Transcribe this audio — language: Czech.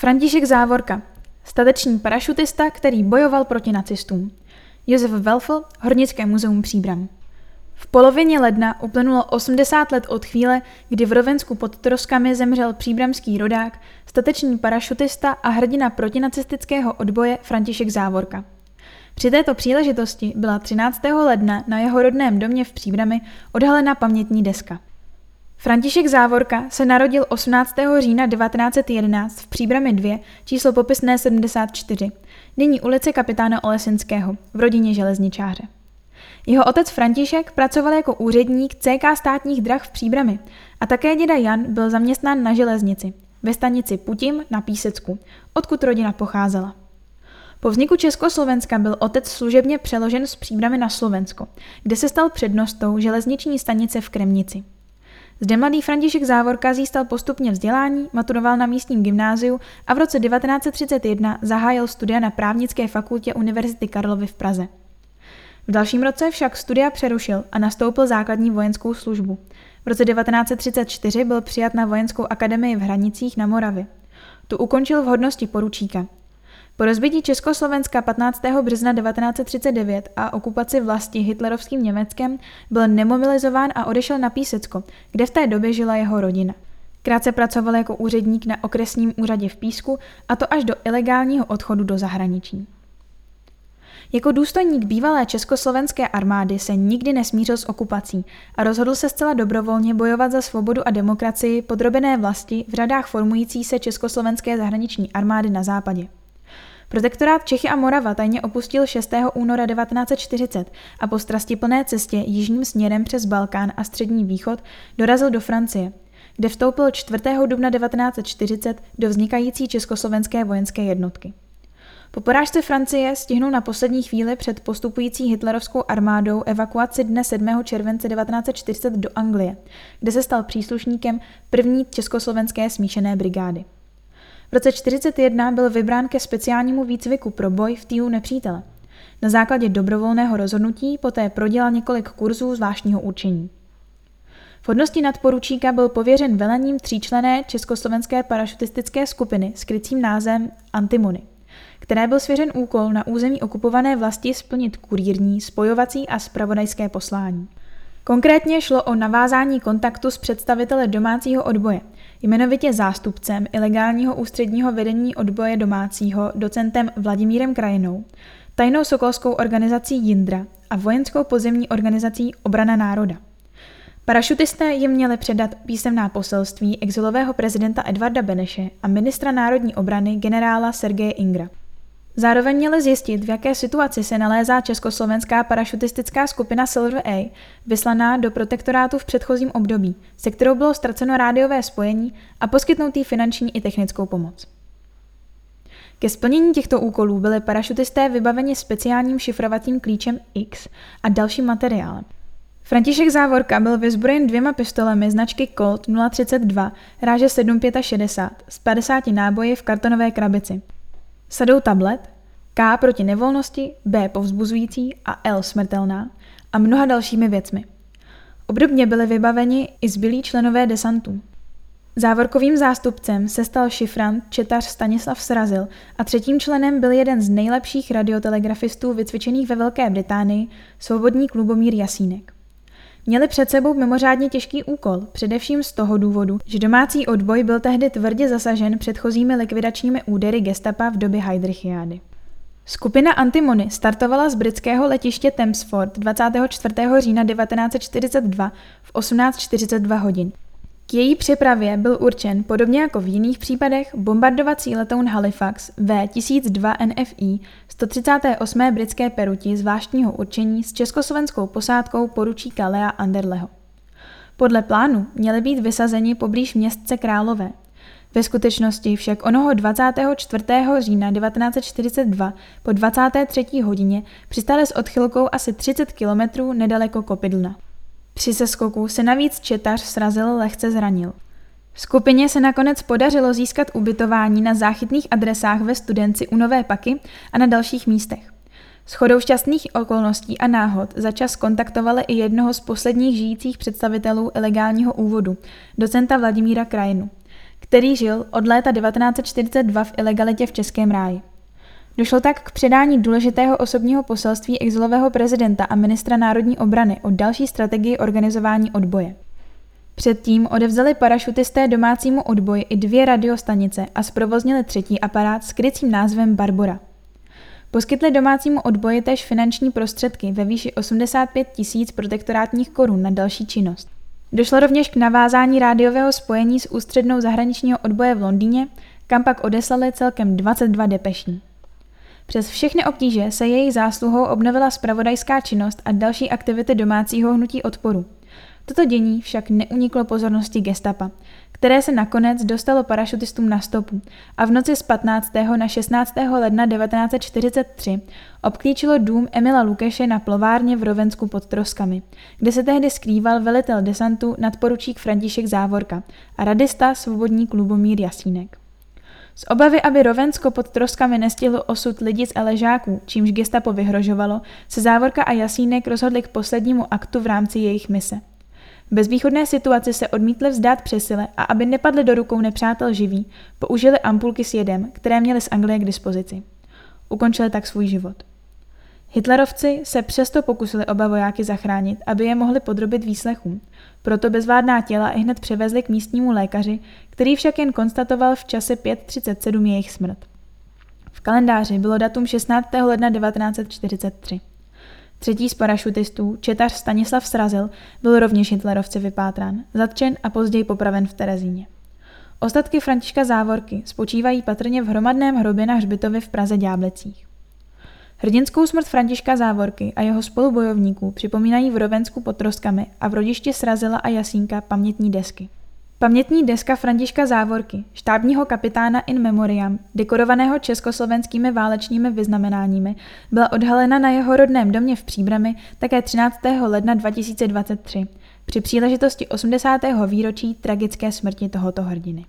František Závorka, stateční parašutista, který bojoval proti nacistům. Josef Welfl, Hornické muzeum Příbram. V polovině ledna uplynulo 80 let od chvíle, kdy v Rovensku pod Troskami zemřel příbramský rodák, stateční parašutista a hrdina protinacistického odboje František Závorka. Při této příležitosti byla 13. ledna na jeho rodném domě v Příbrami odhalena pamětní deska. František Závorka se narodil 18. října 1911 v Příbrami 2, číslo popisné 74, nyní ulice kapitána Olesinského, v rodině železničáře. Jeho otec František pracoval jako úředník CK státních drah v Příbrami a také děda Jan byl zaměstnán na železnici, ve stanici Putim na Písecku, odkud rodina pocházela. Po vzniku Československa byl otec služebně přeložen z Příbramy na Slovensko, kde se stal přednostou železniční stanice v Kremnici. Zde mladý František Závorka získal postupně vzdělání, maturoval na místním gymnáziu a v roce 1931 zahájil studia na právnické fakultě Univerzity Karlovy v Praze. V dalším roce však studia přerušil a nastoupil základní vojenskou službu. V roce 1934 byl přijat na vojenskou akademii v Hranicích na Moravě. Tu ukončil v hodnosti poručíka. Po rozbití Československa 15. března 1939 a okupaci vlasti hitlerovským Německem byl nemobilizován a odešel na Písecko, kde v té době žila jeho rodina. Krátce pracoval jako úředník na okresním úřadě v Písku a to až do ilegálního odchodu do zahraničí. Jako důstojník bývalé československé armády se nikdy nesmířil s okupací a rozhodl se zcela dobrovolně bojovat za svobodu a demokracii podrobené vlasti v řadách formující se československé zahraniční armády na západě. Protektorát Čechy a Morava tajně opustil 6. února 1940 a po strastiplné cestě jižním směrem přes Balkán a střední východ dorazil do Francie, kde vstoupil 4. dubna 1940 do vznikající československé vojenské jednotky. Po porážce Francie stihnul na poslední chvíli před postupující hitlerovskou armádou evakuaci dne 7. července 1940 do Anglie, kde se stal příslušníkem první československé smíšené brigády. V roce 1941 byl vybrán ke speciálnímu výcviku pro boj v týlu nepřítele. Na základě dobrovolného rozhodnutí poté prodělal několik kurzů zvláštního určení. V hodnosti nadporučíka byl pověřen velením tříčlené československé parašutistické skupiny s krycím názvem Antimony, které byl svěřen úkol na území okupované vlasti splnit kurírní, spojovací a spravodajské poslání. Konkrétně šlo o navázání kontaktu s představiteli domácího odboje, jmenovitě zástupcem ilegálního ústředního vedení odboje domácího docentem Vladimírem Krajinou, tajnou sokolskou organizací Jindra a vojenskou pozemní organizací Obrana národa. Parašutisté jim měli předat písemná poselství exilového prezidenta Edvarda Beneše a ministra národní obrany generála Sergeje Ingra. Zároveň měli zjistit, v jaké situaci se nalézá československá parašutistická skupina Silver A, vyslaná do protektorátu v předchozím období, se kterou bylo ztraceno rádiové spojení a poskytnout finanční i technickou pomoc. Ke splnění těchto úkolů byly parašutisté vybaveni speciálním šifrovacím klíčem X a dalším materiálem. František Závorka byl vyzbrojen dvěma pistolemi značky Colt 032 ráže 765 s 50 náboji v kartonové krabici – sadou tablet, K proti nevolnosti, B povzbuzující a L smrtelná a mnoha dalšími věcmi. Obdobně byly vybaveni i zbylí členové desantů. Závorkovým zástupcem se stal šifrant četař Stanislav Srazil a třetím členem byl jeden z nejlepších radiotelegrafistů vycvičených ve Velké Británii, svobodní klubomír Jasínek. Měli před sebou mimořádně těžký úkol, především z toho důvodu, že domácí odboj byl tehdy tvrdě zasažen předchozími likvidačními údery gestapa v době Heidrichiády. Skupina Antimony startovala z britského letiště Thamesford 24. října 1942 v 18.42 hodin. K její přepravě byl určen, podobně jako v jiných případech, bombardovací letoun Halifax V-1002 NFI 138. britské peruti zvláštního určení s československou posádkou poručíka Lea Anderleho. Podle plánu měly být vysazeni poblíž městce Králové. Ve skutečnosti však onoho 24. října 1942 po 23. hodině přistali s odchylkou asi 30 kilometrů nedaleko Kopidlna. Při seskoku se navíc četař srazil lehce zranil. Skupině se nakonec podařilo získat ubytování na záchytných adresách ve Studenci u Nové Paky a na dalších místech. S chodou šťastných okolností a náhod začas kontaktovali i jednoho z posledních žijících představitelů ilegálního úvodu, docenta Vladimíra Krajinu. který žil od léta 1942 v ilegalitě v Českém ráji. Došlo tak k předání důležitého osobního poselství exilového prezidenta a ministra národní obrany o další strategii organizování odboje. Předtím odevzali parašutisté domácímu odboji i dvě radiostanice a zprovoznili třetí aparát s krycím názvem Barbora. Poskytli domácímu odboji též finanční prostředky ve výši 85 tisíc protektorátních korun na další činnost. Došlo rovněž k navázání rádiového spojení s ústřednou zahraničního odboje v Londýně, kam pak odeslali celkem 22 depeší. Přes všechny obtíže se její zásluhou obnovila spravodajská činnost a další aktivity domácího hnutí odporu – Toto dění však neuniklo pozornosti gestapa, které se nakonec dostalo parašutistům na stopu a v noci z 15. na 16. ledna 1943 obklíčilo dům Emila Lukeše na plovárně v Rovensku pod Troskami, kde se tehdy skrýval velitel desantu nadporučík František Závorka a radista svobodní klubomír Jasínek. Z obavy, aby Rovensko pod troskami nestihlo osud lidí z Eležáků, čímž gestapo vyhrožovalo, se Závorka a Jasínek rozhodli k poslednímu aktu v rámci jejich mise – bezvýchodné situaci se odmítli vzdát přesile a aby nepadly do rukou nepřátel živí, použili ampulky s jedem, které měli z Anglie k dispozici. Ukončili tak svůj život. Hitlerovci se přesto pokusili oba vojáky zachránit, aby je mohli podrobit výslechům. Proto bezvádná těla i hned převezli k místnímu lékaři, který však jen konstatoval v čase 5.37 jejich smrt. V kalendáři bylo datum 16. ledna 1943. Třetí z parašutistů, četař Stanislav Srazil, byl rovněž hitlerovci vypátrán, zatčen a později popraven v Terezíně. Ostatky Františka Závorky spočívají patrně v hromadném hrobě na hřbitově v Praze Ďáblecích. Hrdinskou smrt Františka Závorky a jeho spolubojovníků připomínají v Rovensku pod Troskami a v rodišti Srazila a Jasínka pamětní desky. Pamětní deska Františka Závorky, štábního kapitána in memoriam, dekorovaného československými válečními vyznamenáními, byla odhalena na jeho rodném domě v Příbrami také 13. ledna 2023 při příležitosti 80. výročí tragické smrti tohoto hrdiny.